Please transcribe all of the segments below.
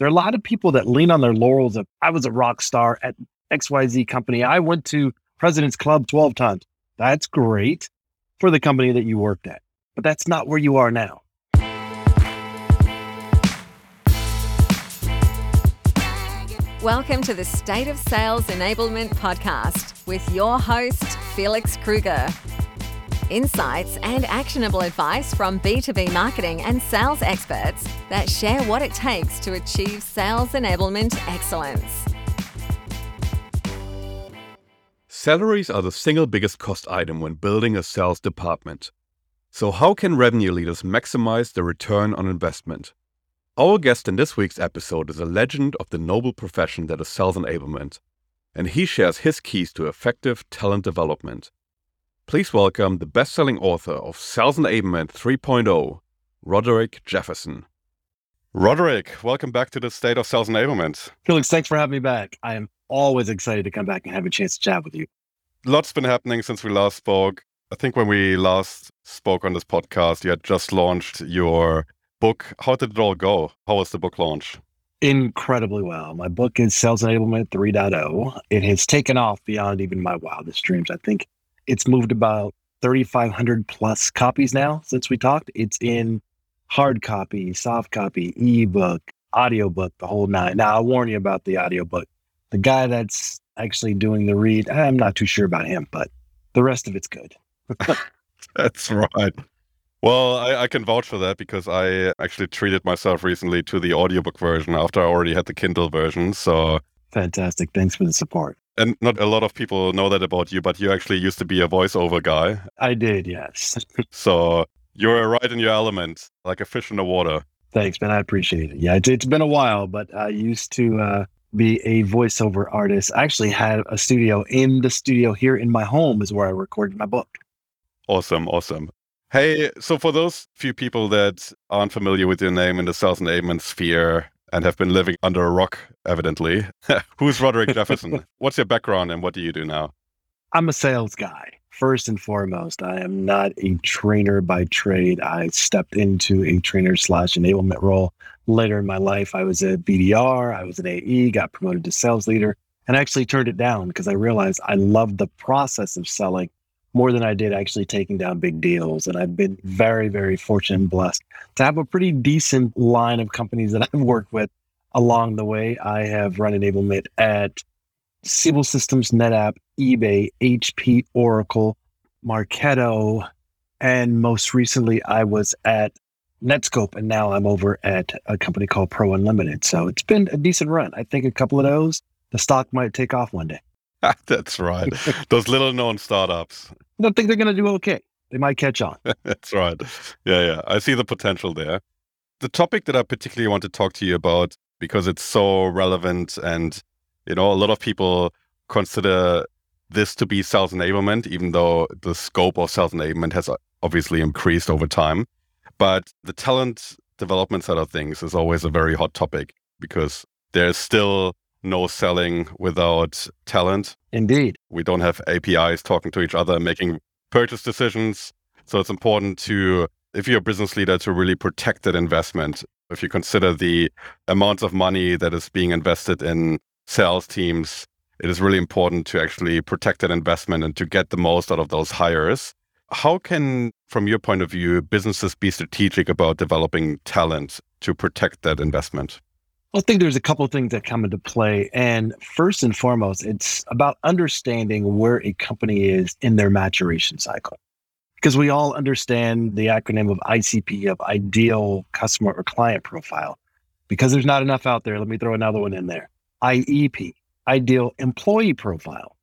There are a lot of people that lean on their laurels of I was a rock star at XYZ company. I went to President's Club 12 times. That's great for the company that you worked at, but that's not where you are now. Welcome to the State of Sales Enablement podcast with your host, Felix Krueger. Insights and actionable advice from B2B marketing and sales experts that share what it takes to achieve sales enablement excellence. Salaries are the single biggest cost item when building a sales department. So, how can revenue leaders maximize the return on investment? Our guest in this week's episode is a legend of the noble profession that is sales enablement, and he shares his keys to effective talent development. Please welcome the best selling author of Sales Enablement 3.0, Roderick Jefferson. Roderick, welcome back to the State of Sales Enablement. Felix, thanks for having me back. I am always excited to come back and have a chance to chat with you. Lots been happening since we last spoke. I think when we last spoke on this podcast, you had just launched your book. How did it all go? How was the book launch? Incredibly well. My book is Sales Enablement 3.0. It has taken off beyond even my wildest dreams. I think it's moved about 3,500 plus copies now since we talked. It's in hard copy, soft copy, ebook, audiobook, the whole nine. Now, I'll warn you about the audiobook the guy that's actually doing the read, I'm not too sure about him, but the rest of it's good. that's right. Well, I, I, can vouch for that because I actually treated myself recently to the audiobook version after I already had the Kindle version. So fantastic. Thanks for the support. And not a lot of people know that about you, but you actually used to be a voiceover guy. I did, yes. so you're right in your element, like a fish in the water. Thanks, man. I appreciate it. Yeah, it's, it's been a while, but I used to uh, be a voiceover artist. I actually had a studio in the studio here in my home is where I recorded my book. Awesome, awesome. Hey, so for those few people that aren't familiar with your name in the sales enablement sphere and have been living under a rock, evidently, who's Roderick Jefferson? What's your background and what do you do now? I'm a sales guy. First and foremost, I am not a trainer by trade. I stepped into a trainer slash enablement role later in my life, I was a BDR, I was an AE, got promoted to sales leader, and actually turned it down because I realized I loved the process of selling more than I did actually taking down big deals. And I've been very, very fortunate and blessed to have a pretty decent line of companies that I've worked with along the way. I have run enablement at Siebel Systems, NetApp, eBay, HP, Oracle, Marketo, and most recently I was at Netskope, and now I'm over at a company called Pro Unlimited. So it's been a decent run. I think a couple of those, the stock might take off one day. That's right. Those little known startups. I don't think they're going to do okay. They might catch on. That's right. Yeah, yeah. I see the potential there. The topic that I particularly want to talk to you about because it's so relevant and you know a lot of people consider this to be sales enablement even though the scope of sales enablement has uh, obviously increased over time but the talent development side of things is always a very hot topic because there's still no selling without talent. Indeed. We don't have APIs talking to each other, making purchase decisions. So it's important to, if you're a business leader, to really protect that investment. If you consider the amounts of money that is being invested in sales teams, it is really important to actually protect that investment and to get the most out of those hires. How can, from your point of view, businesses be strategic about developing talent to protect that investment? I think there's a couple of things that come into play. And first and foremost, it's about understanding where a company is in their maturation cycle. Because we all understand the acronym of ICP, of ideal customer or client profile. Because there's not enough out there, let me throw another one in there IEP, ideal employee profile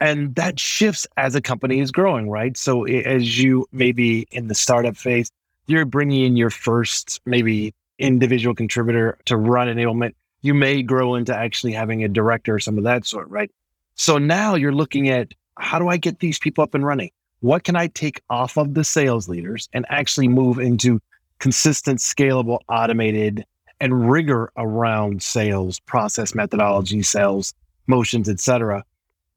and that shifts as a company is growing right so as you maybe in the startup phase you're bringing in your first maybe individual contributor to run enablement you may grow into actually having a director or some of that sort right so now you're looking at how do i get these people up and running what can i take off of the sales leaders and actually move into consistent scalable automated and rigor around sales process methodology sales motions etc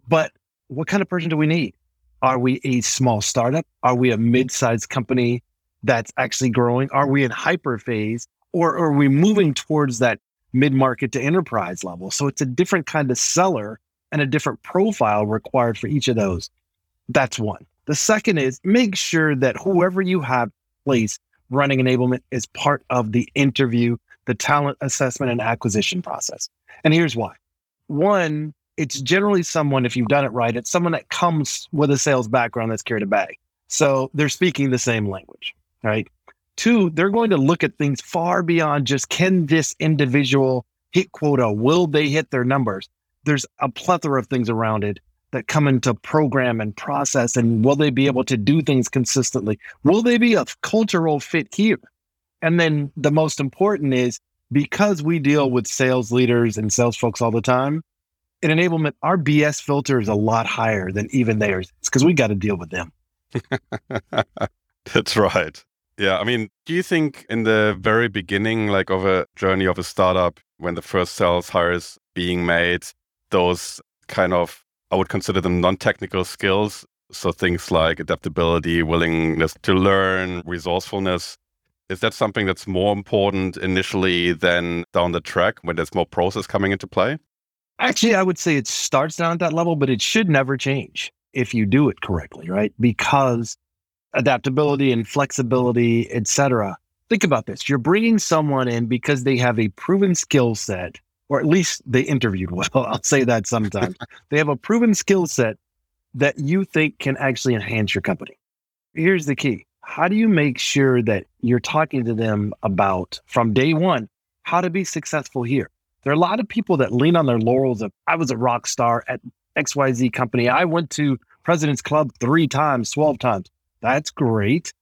but what kind of person do we need? Are we a small startup? Are we a mid-sized company that's actually growing? Are we in hyper phase or are we moving towards that mid market to enterprise level. So it's a different kind of seller and a different profile required for each of those. That's one. The second is make sure that whoever you have place running enablement is part of the interview, the talent assessment and acquisition process. And here's why. One, it's generally someone, if you've done it right, it's someone that comes with a sales background that's carried a bag. So they're speaking the same language, right? Two, they're going to look at things far beyond just can this individual hit quota? Will they hit their numbers? There's a plethora of things around it that come into program and process and will they be able to do things consistently will they be a cultural fit here and then the most important is because we deal with sales leaders and sales folks all the time in enablement our bs filter is a lot higher than even theirs it's because we got to deal with them that's right yeah i mean do you think in the very beginning like of a journey of a startup when the first sales hires being made those kind of I would consider them non-technical skills. So things like adaptability, willingness to learn, resourcefulness. Is that something that's more important initially than down the track when there's more process coming into play? Actually, I would say it starts down at that level, but it should never change if you do it correctly, right? Because adaptability and flexibility, etc. Think about this. You're bringing someone in because they have a proven skill set or at least they interviewed well. I'll say that sometimes. they have a proven skill set that you think can actually enhance your company. Here's the key how do you make sure that you're talking to them about from day one how to be successful here? There are a lot of people that lean on their laurels of I was a rock star at XYZ company. I went to President's Club three times, 12 times. That's great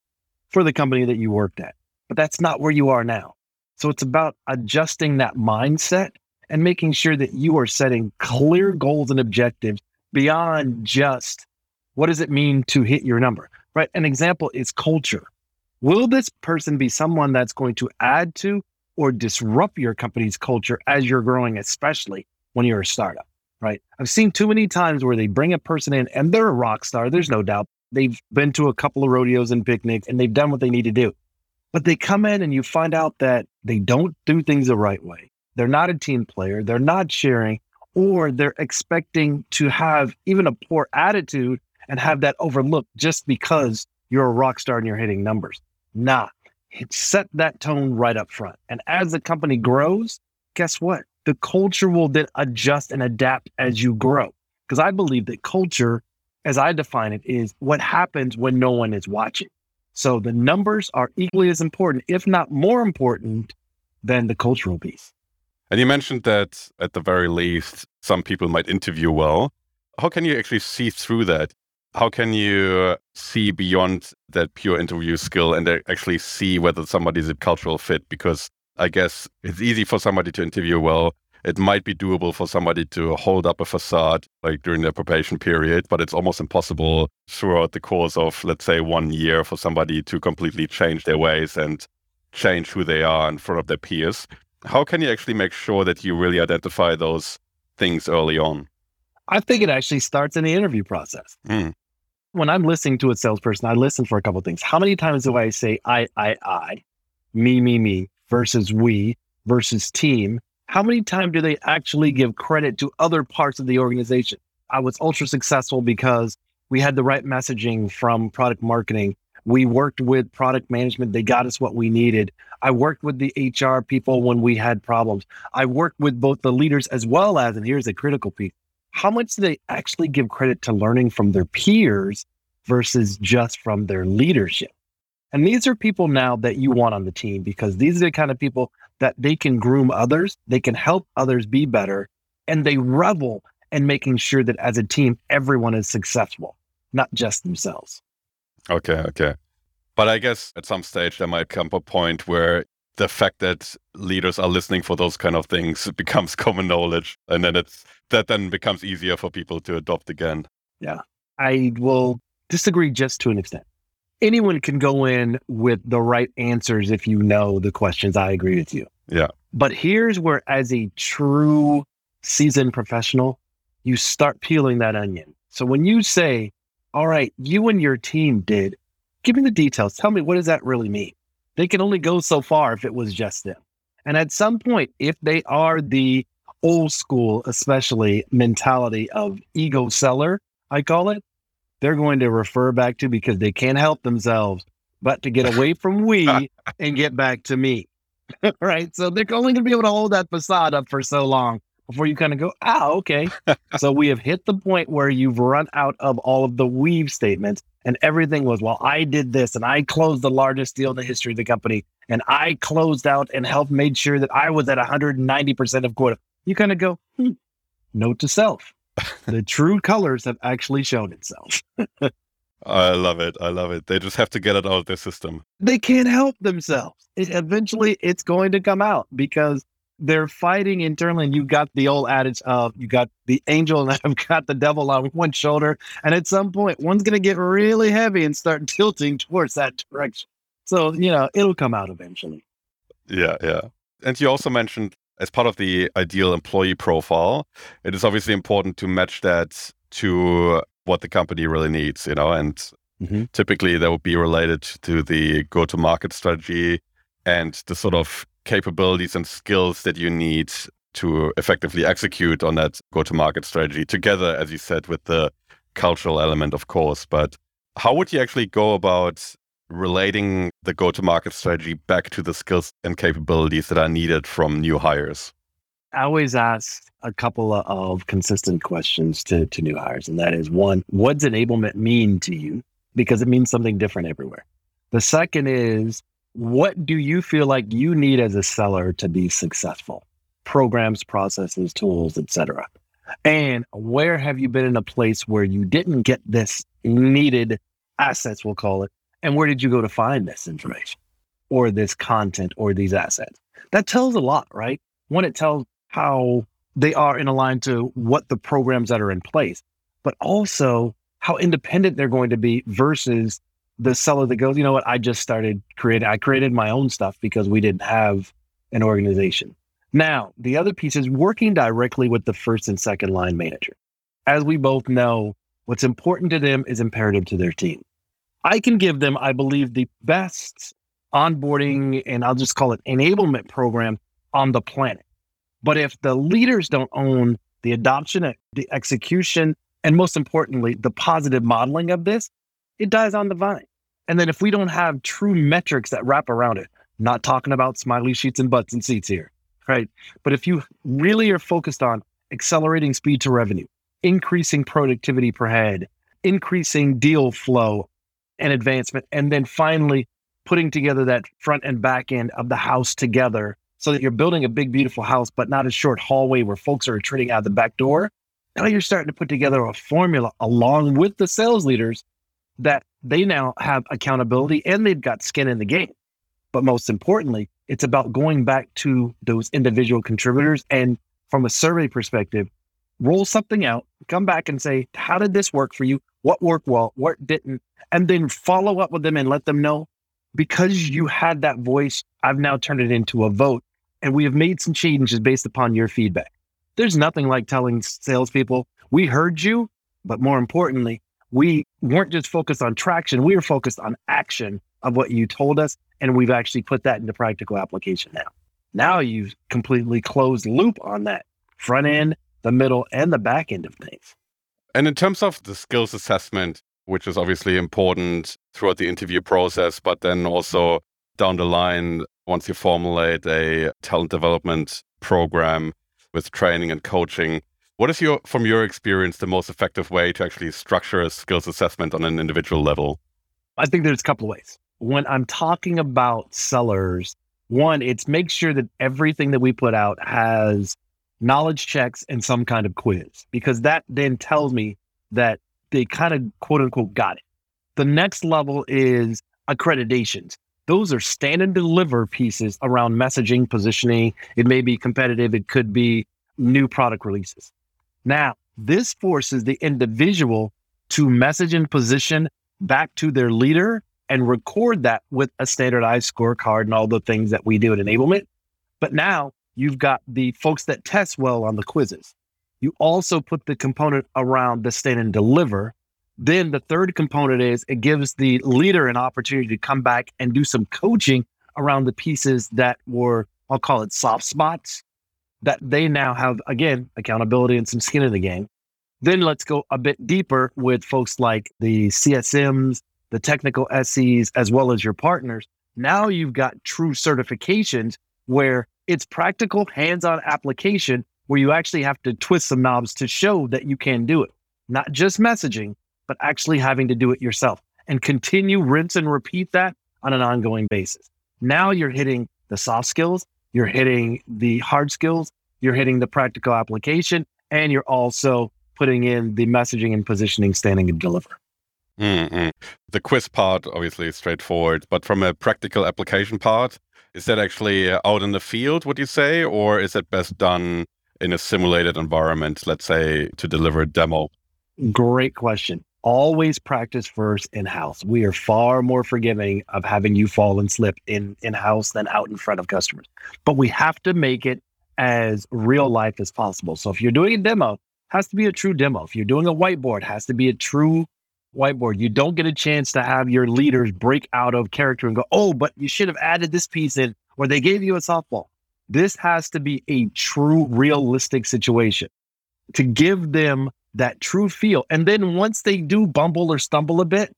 for the company that you worked at, but that's not where you are now. So it's about adjusting that mindset and making sure that you are setting clear goals and objectives beyond just what does it mean to hit your number, right? An example is culture. Will this person be someone that's going to add to or disrupt your company's culture as you're growing, especially when you're a startup, right? I've seen too many times where they bring a person in and they're a rock star. There's no doubt. They've been to a couple of rodeos and picnics and they've done what they need to do. But they come in and you find out that they don't do things the right way they're not a team player, they're not sharing, or they're expecting to have even a poor attitude and have that overlooked just because you're a rock star and you're hitting numbers. Nah, set that tone right up front. And as the company grows, guess what? The culture will then adjust and adapt as you grow. Because I believe that culture, as I define it, is what happens when no one is watching. So the numbers are equally as important, if not more important, than the cultural piece. And you mentioned that at the very least, some people might interview well. How can you actually see through that? How can you see beyond that pure interview skill and actually see whether somebody's a cultural fit? Because I guess it's easy for somebody to interview well. It might be doable for somebody to hold up a facade like during their probation period, but it's almost impossible throughout the course of, let's say, one year for somebody to completely change their ways and change who they are in front of their peers how can you actually make sure that you really identify those things early on? I think it actually starts in the interview process. Mm. When I'm listening to a salesperson, I listen for a couple things. How many times do I say I, I, I, me, me, me versus we versus team? How many times do they actually give credit to other parts of the organization? I was ultra successful because we had the right messaging from product marketing we worked with product management. They got us what we needed. I worked with the HR people when we had problems. I worked with both the leaders as well as, and here's a critical piece how much do they actually give credit to learning from their peers versus just from their leadership? And these are people now that you want on the team because these are the kind of people that they can groom others, they can help others be better, and they revel in making sure that as a team, everyone is successful, not just themselves. Okay, okay. But I guess at some stage there might come a point where the fact that leaders are listening for those kind of things becomes common knowledge and then it's that then becomes easier for people to adopt again. Yeah. I will disagree just to an extent. Anyone can go in with the right answers if you know the questions. I agree with you. Yeah. But here's where, as a true seasoned professional, you start peeling that onion. So when you say, all right, you and your team did. Give me the details. Tell me what does that really mean? They can only go so far if it was just them. And at some point, if they are the old school, especially mentality of ego seller, I call it, they're going to refer back to because they can't help themselves but to get away from we and get back to me. right. So they're only going to be able to hold that facade up for so long before you kind of go, ah, okay. so we have hit the point where you've run out of all of the weave statements and everything was, well, I did this and I closed the largest deal in the history of the company and I closed out and helped made sure that I was at 190% of quota. You kind of go, hmm, note to self. The true colors have actually shown itself. I love it. I love it. They just have to get it out of their system. They can't help themselves. It, eventually, it's going to come out because they're fighting internally. And you've got the old adage of you got the angel and I've got the devil on one shoulder. And at some point, one's going to get really heavy and start tilting towards that direction. So, you know, it'll come out eventually. Yeah. Yeah. And you also mentioned as part of the ideal employee profile, it is obviously important to match that to what the company really needs, you know, and mm-hmm. typically that would be related to the go to market strategy and the sort of capabilities and skills that you need to effectively execute on that go to market strategy together, as you said, with the cultural element, of course. But how would you actually go about relating the go to market strategy back to the skills and capabilities that are needed from new hires? I always ask a couple of consistent questions to, to new hires. And that is one, what does enablement mean to you? Because it means something different everywhere. The second is, what do you feel like you need as a seller to be successful? Programs, processes, tools, etc. And where have you been in a place where you didn't get this needed assets, we'll call it, and where did you go to find this information or this content or these assets? That tells a lot, right? One, it tells how they are in line to what the programs that are in place, but also how independent they're going to be versus the seller that goes, you know what, I just started creating, I created my own stuff because we didn't have an organization. Now, the other piece is working directly with the first and second line manager. As we both know, what's important to them is imperative to their team. I can give them, I believe, the best onboarding and I'll just call it enablement program on the planet. But if the leaders don't own the adoption, the execution, and most importantly, the positive modeling of this, it dies on the vine. And then if we don't have true metrics that wrap around it, not talking about smiley sheets and butts and seats here, right? But if you really are focused on accelerating speed to revenue, increasing productivity per head, increasing deal flow and advancement, and then finally putting together that front and back end of the house together so that you're building a big, beautiful house, but not a short hallway where folks are retreating out the back door. Now you're starting to put together a formula along with the sales leaders that they now have accountability and they've got skin in the game. But most importantly, it's about going back to those individual contributors and from a survey perspective, roll something out, come back and say, how did this work for you? What worked well? What didn't? And then follow up with them and let them know because you had that voice, I've now turned it into a vote and we have made some changes based upon your feedback. There's nothing like telling salespeople, we heard you, but more importantly, we weren't just focused on traction, we were focused on action of what you told us. And we've actually put that into practical application now. Now you've completely closed loop on that front end, the middle, and the back end of things. And in terms of the skills assessment, which is obviously important throughout the interview process, but then also down the line, once you formulate a talent development program with training and coaching, what is your, from your experience, the most effective way to actually structure a skills assessment on an individual level? I think there's a couple of ways. When I'm talking about sellers, one, it's make sure that everything that we put out has knowledge checks and some kind of quiz, because that then tells me that they kind of quote unquote got it. The next level is accreditations. Those are stand and deliver pieces around messaging, positioning. It may be competitive, it could be new product releases. Now, this forces the individual to message and position back to their leader and record that with a standardized scorecard and all the things that we do at enablement. But now you've got the folks that test well on the quizzes. You also put the component around the stand and deliver. Then the third component is it gives the leader an opportunity to come back and do some coaching around the pieces that were I'll call it soft spots that they now have, again, accountability and some skin in the game. Then let's go a bit deeper with folks like the CSMs, the technical SEs, as well as your partners. Now you've got true certifications where it's practical hands on application where you actually have to twist some knobs to show that you can do it. Not just messaging, but actually having to do it yourself and continue rinse and repeat that on an ongoing basis. Now you're hitting the soft skills, you're hitting the hard skills, you're hitting the practical application, and you're also putting in the messaging and positioning, standing and deliver. Mm-hmm. The quiz part, obviously, is straightforward, but from a practical application part, is that actually uh, out in the field, would you say, or is it best done in a simulated environment, let's say, to deliver a demo? Great question. Always practice first in house. We are far more forgiving of having you fall and slip in in house than out in front of customers. But we have to make it as real life as possible. So if you're doing a demo, has to be a true demo. If you're doing a whiteboard, has to be a true whiteboard. You don't get a chance to have your leaders break out of character and go, "Oh, but you should have added this piece in," or they gave you a softball. This has to be a true, realistic situation to give them that true feel. And then once they do bumble or stumble a bit,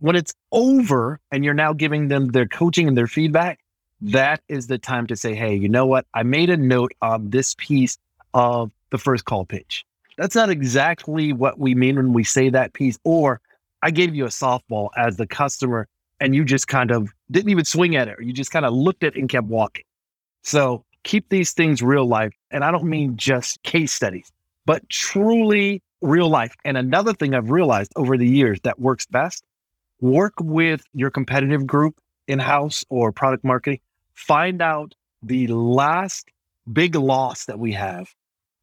when it's over and you're now giving them their coaching and their feedback, that is the time to say, hey, you know what? I made a note on this piece of the first call pitch. That's not exactly what we mean when we say that piece. Or I gave you a softball as the customer and you just kind of didn't even swing at it, or you just kind of looked at it and kept walking. So keep these things real life. And I don't mean just case studies, but truly real life. And another thing I've realized over the years that works best work with your competitive group in house or product marketing, find out the last big loss that we have,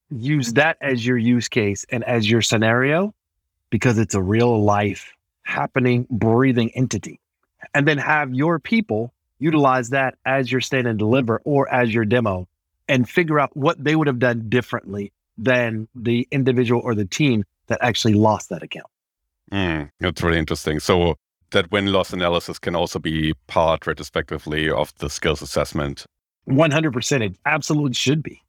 use mm-hmm. that as your use case and as your scenario because it's a real life happening, breathing entity. And then have your people utilize that as your stand and deliver or as your demo and figure out what they would have done differently than the individual or the team that actually lost that account. Mm, that's really interesting. So that win loss analysis can also be part retrospectively of the skills assessment. 100%. It absolutely should be.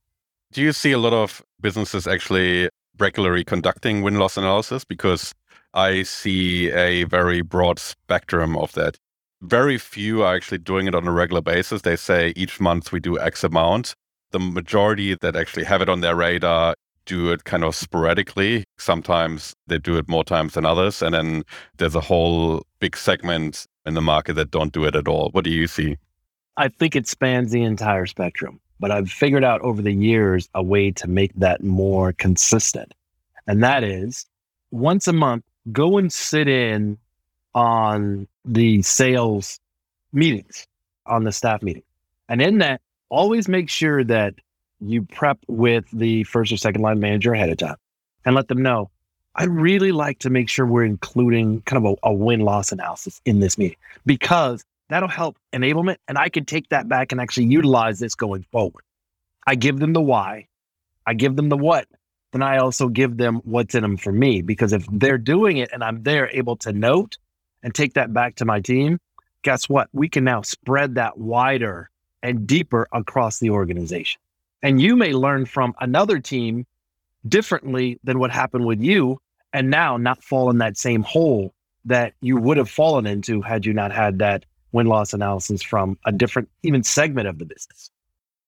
Do you see a lot of businesses actually regularly conducting win loss analysis? Because I see a very broad spectrum of that. Very few are actually doing it on a regular basis. They say each month we do X amount. The majority that actually have it on their radar do it kind of sporadically. Sometimes they do it more times than others. And then there's a whole big segment in the market that don't do it at all. What do you see? I think it spans the entire spectrum, but I've figured out over the years a way to make that more consistent. And that is once a month, go and sit in on the sales meetings, on the staff meeting. And in that, always make sure that you prep with the first or second line manager ahead of time and let them know I'd really like to make sure we're including kind of a, a win loss analysis in this meeting because that'll help enablement. And I can take that back and actually utilize this going forward. I give them the why, I give them the what, then I also give them what's in them for me. Because if they're doing it and I'm there able to note and take that back to my team, guess what? We can now spread that wider and deeper across the organization. And you may learn from another team differently than what happened with you, and now not fall in that same hole that you would have fallen into had you not had that win loss analysis from a different, even segment of the business.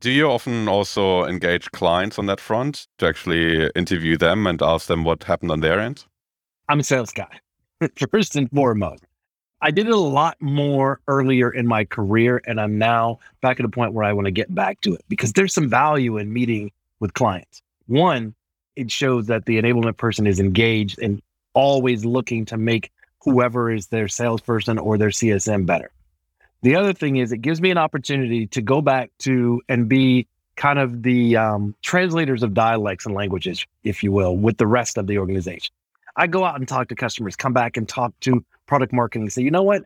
Do you often also engage clients on that front to actually interview them and ask them what happened on their end? I'm a sales guy, first and foremost. I did it a lot more earlier in my career, and I'm now back at a point where I want to get back to it because there's some value in meeting with clients. One, it shows that the enablement person is engaged and always looking to make whoever is their salesperson or their CSM better. The other thing is it gives me an opportunity to go back to and be kind of the um, translators of dialects and languages, if you will, with the rest of the organization. I go out and talk to customers, come back and talk to product marketing, say, you know what?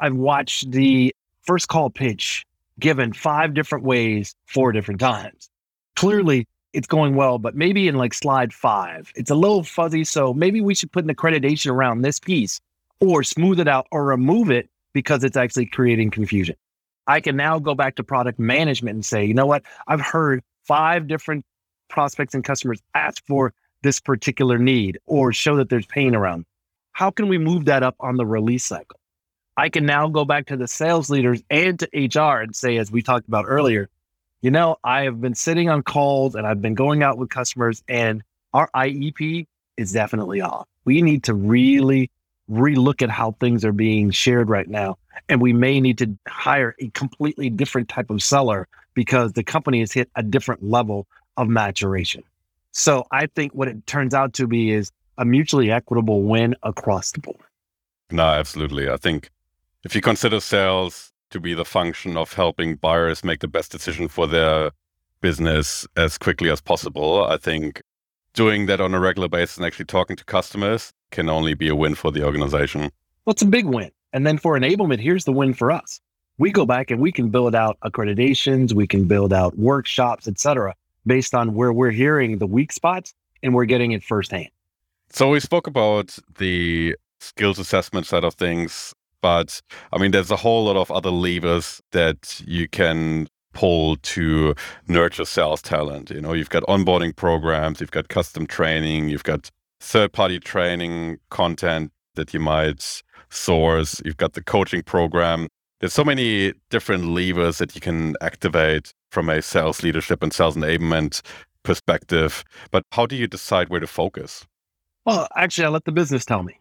I've watched the first call pitch given five different ways, four different times. Clearly, it's going well, but maybe in like slide five, it's a little fuzzy. So maybe we should put an accreditation around this piece or smooth it out or remove it because it's actually creating confusion. I can now go back to product management and say, you know what? I've heard five different prospects and customers ask for this particular need or show that there's pain around. How can we move that up on the release cycle? I can now go back to the sales leaders and to HR and say, as we talked about earlier, you know, I have been sitting on calls and I've been going out with customers, and our IEP is definitely off. We need to really relook at how things are being shared right now. And we may need to hire a completely different type of seller because the company has hit a different level of maturation. So I think what it turns out to be is a mutually equitable win across the board. No, absolutely. I think if you consider sales to be the function of helping buyers make the best decision for their business as quickly as possible, I think doing that on a regular basis and actually talking to customers can only be a win for the organization. Well, it's a big win. And then for enablement, here's the win for us. We go back and we can build out accreditations, we can build out workshops, et cetera, based on where we're hearing the weak spots and we're getting it firsthand. So we spoke about the skills assessment side of things, but I mean, there's a whole lot of other levers that you can pull to nurture sales talent. You know, you've got onboarding programs, you've got custom training, you've got third party training content that you might source, you've got the coaching program. There's so many different levers that you can activate from a sales leadership and sales enablement perspective. But how do you decide where to focus? Well, actually, I let the business tell me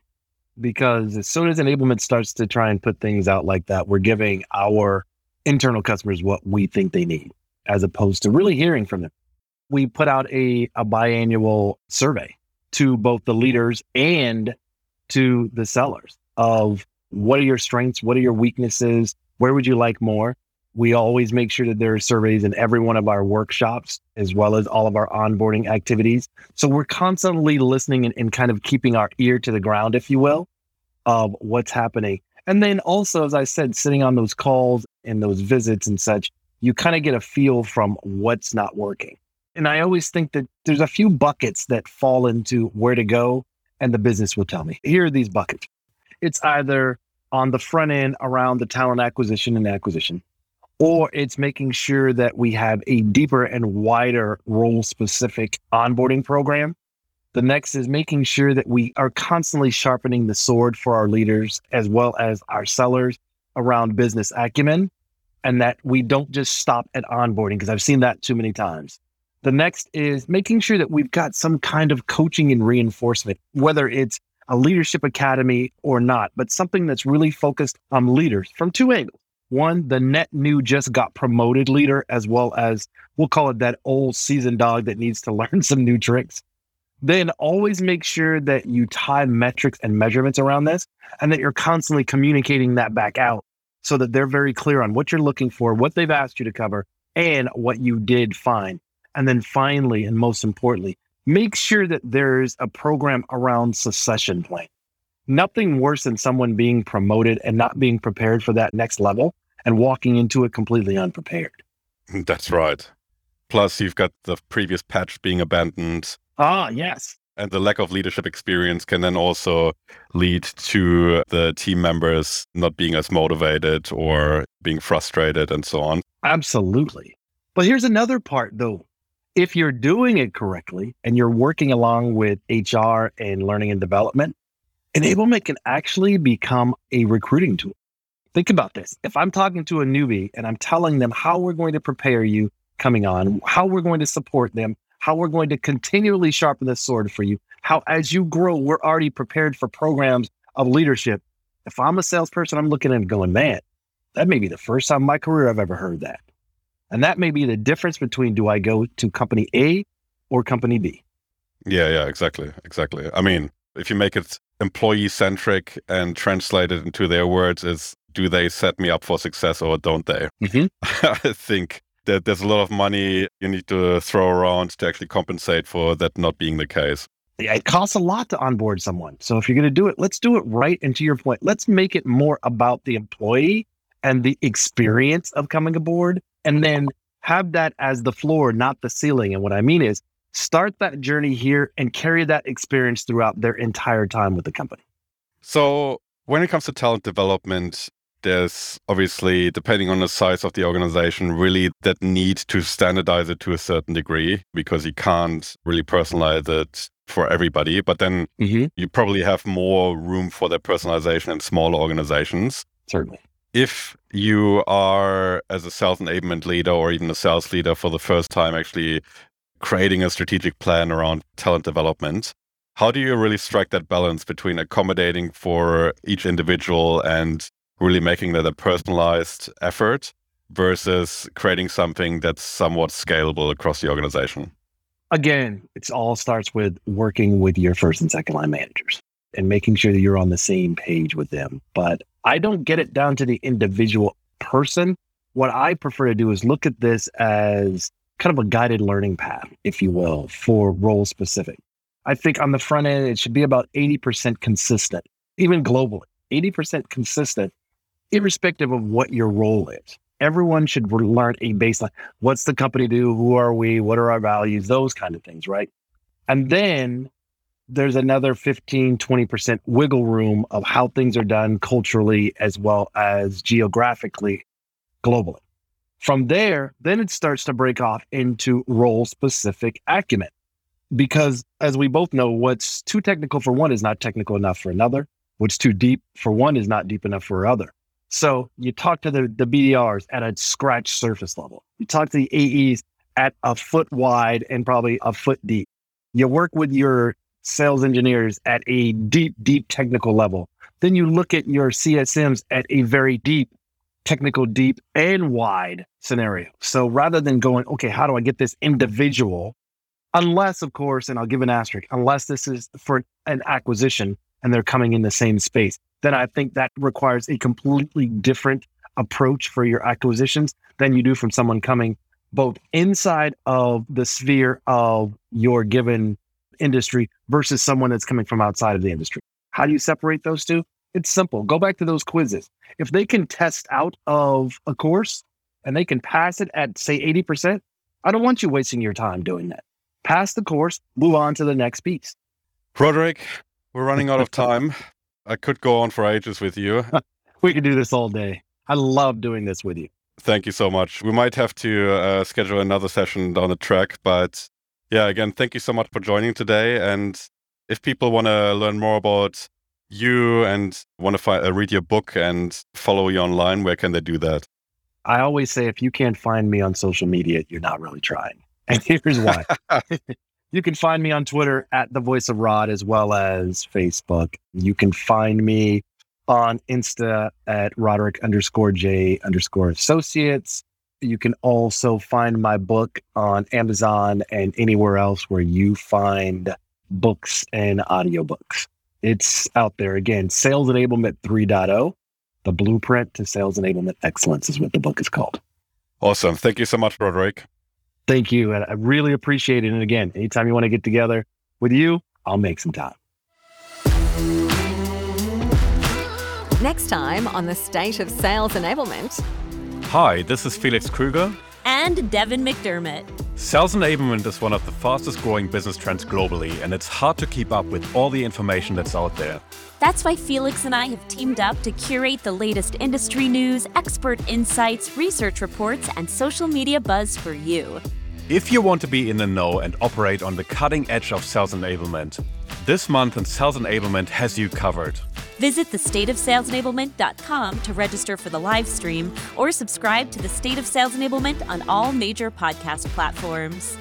because as soon as enablement starts to try and put things out like that, we're giving our internal customers what we think they need as opposed to really hearing from them. We put out a, a biannual survey to both the leaders and to the sellers of what are your strengths, what are your weaknesses, where would you like more? We always make sure that there are surveys in every one of our workshops, as well as all of our onboarding activities. So we're constantly listening and, and kind of keeping our ear to the ground, if you will, of what's happening. And then also, as I said, sitting on those calls and those visits and such, you kind of get a feel from what's not working. And I always think that there's a few buckets that fall into where to go, and the business will tell me. Here are these buckets. It's either on the front end around the talent acquisition and acquisition, or it's making sure that we have a deeper and wider role specific onboarding program. The next is making sure that we are constantly sharpening the sword for our leaders as well as our sellers around business acumen and that we don't just stop at onboarding because I've seen that too many times. The next is making sure that we've got some kind of coaching and reinforcement, whether it's a leadership academy or not, but something that's really focused on leaders from two angles. One, the net new just got promoted leader, as well as we'll call it that old seasoned dog that needs to learn some new tricks. Then always make sure that you tie metrics and measurements around this and that you're constantly communicating that back out so that they're very clear on what you're looking for, what they've asked you to cover, and what you did find. And then finally, and most importantly, make sure that there's a program around succession plan. Nothing worse than someone being promoted and not being prepared for that next level and walking into it completely unprepared. That's right. Plus, you've got the previous patch being abandoned. Ah, yes. And the lack of leadership experience can then also lead to the team members not being as motivated or being frustrated and so on. Absolutely. But here's another part, though. If you're doing it correctly and you're working along with HR and learning and development, enablement can actually become a recruiting tool. Think about this. If I'm talking to a newbie and I'm telling them how we're going to prepare you coming on, how we're going to support them, how we're going to continually sharpen the sword for you, how as you grow, we're already prepared for programs of leadership. If I'm a salesperson, I'm looking and going, man, that may be the first time in my career I've ever heard that. And that may be the difference between do I go to company A or company B? Yeah, yeah, exactly. Exactly. I mean, if you make it employee centric and translate it into their words, is do they set me up for success or don't they? Mm-hmm. I think that there's a lot of money you need to throw around to actually compensate for that not being the case. Yeah, it costs a lot to onboard someone. So if you're going to do it, let's do it right. And to your point, let's make it more about the employee and the experience of coming aboard and then have that as the floor, not the ceiling. And what I mean is start that journey here and carry that experience throughout their entire time with the company. So, when it comes to talent development, there's obviously, depending on the size of the organization, really that need to standardize it to a certain degree because you can't really personalize it for everybody. But then Mm-hmm. you probably have more room for that personalization in smaller organizations. Certainly. If you are, as a sales enablement leader or even a sales leader for the first time, actually creating a strategic plan around talent development, how do you really strike that balance between accommodating for each individual and really making that a personalized effort versus creating something that's somewhat scalable across the organization? Again, it all starts with working with your first and second line managers and making sure that you're on the same page with them. But I don't get it down to the individual person. What I prefer to do is look at this as kind of a guided learning path, if you will, for role specific. I think on the front end, it should be about 80% consistent, even globally, 80% consistent, irrespective of what your role is. Everyone should learn a baseline. What's the company do? Who are we? What are our values? Those kind of things, right? And then there's another 15, 20% wiggle room of how things are done culturally as well as geographically, globally. From there, then it starts to break off into role specific acumen. Because as we both know, what's too technical for one is not technical enough for another. What's too deep for one is not deep enough for other. So you talk to the, the BDRs at a scratch surface level. You talk to the AEs at a foot wide and probably a foot deep. You work with your sales engineers at a deep, deep technical level. Then you look at your CSMs at a very deep, technical, deep, and wide scenario. So rather than going, okay, how do I get this individual? Unless, of course, and I'll give an asterisk, unless this is for an acquisition and they're coming in the same space, then I think that requires a completely different approach for your acquisitions than you do from someone coming both inside of the sphere of your given industry versus someone that's coming from outside of the industry. How do you separate those two? It's simple. Go back to those quizzes. If they can test out of a course and they can pass it at, say, 80%, I don't want you wasting your time doing that. Pass the course, move on to the next piece. Roderick, we're running out of time. I could go on for ages with you. We could do this all day. I love doing this with you. Thank you so much. We might have to uh, schedule another session down the track, but yeah, again, thank you so much for joining today. And if people want to learn more about you and want to uh, read your book and follow you online, where can they do that? I always say if you can't find me on social media, you're not really trying. And here's why. you can find me on Twitter at the voice of Rod as well as Facebook. You can find me on Insta at Roderick underscore J underscore associates. You can also find my book on Amazon and anywhere else where you find books and audiobooks. It's out there again, Sales Enablement 3.0, the blueprint to sales enablement excellence is what the book is called. Awesome. Thank you so much, Roderick. Thank you. And I really appreciate it. And again, anytime you want to get together with you, I'll make some time. Next time on the State of Sales Enablement. Hi, this is Felix Kruger. and Devin McDermott. Sales enablement is one of the fastest growing business trends globally, and it's hard to keep up with all the information that's out there. That's why Felix and I have teamed up to curate the latest industry news, expert insights, research reports, and social media buzz for you. If you want to be in the know and operate on the cutting edge of sales enablement, this month in Sales Enablement has you covered. Visit thestateofsalesenablement.com to register for the live stream or subscribe to the State of Sales Enablement on all major podcast platforms.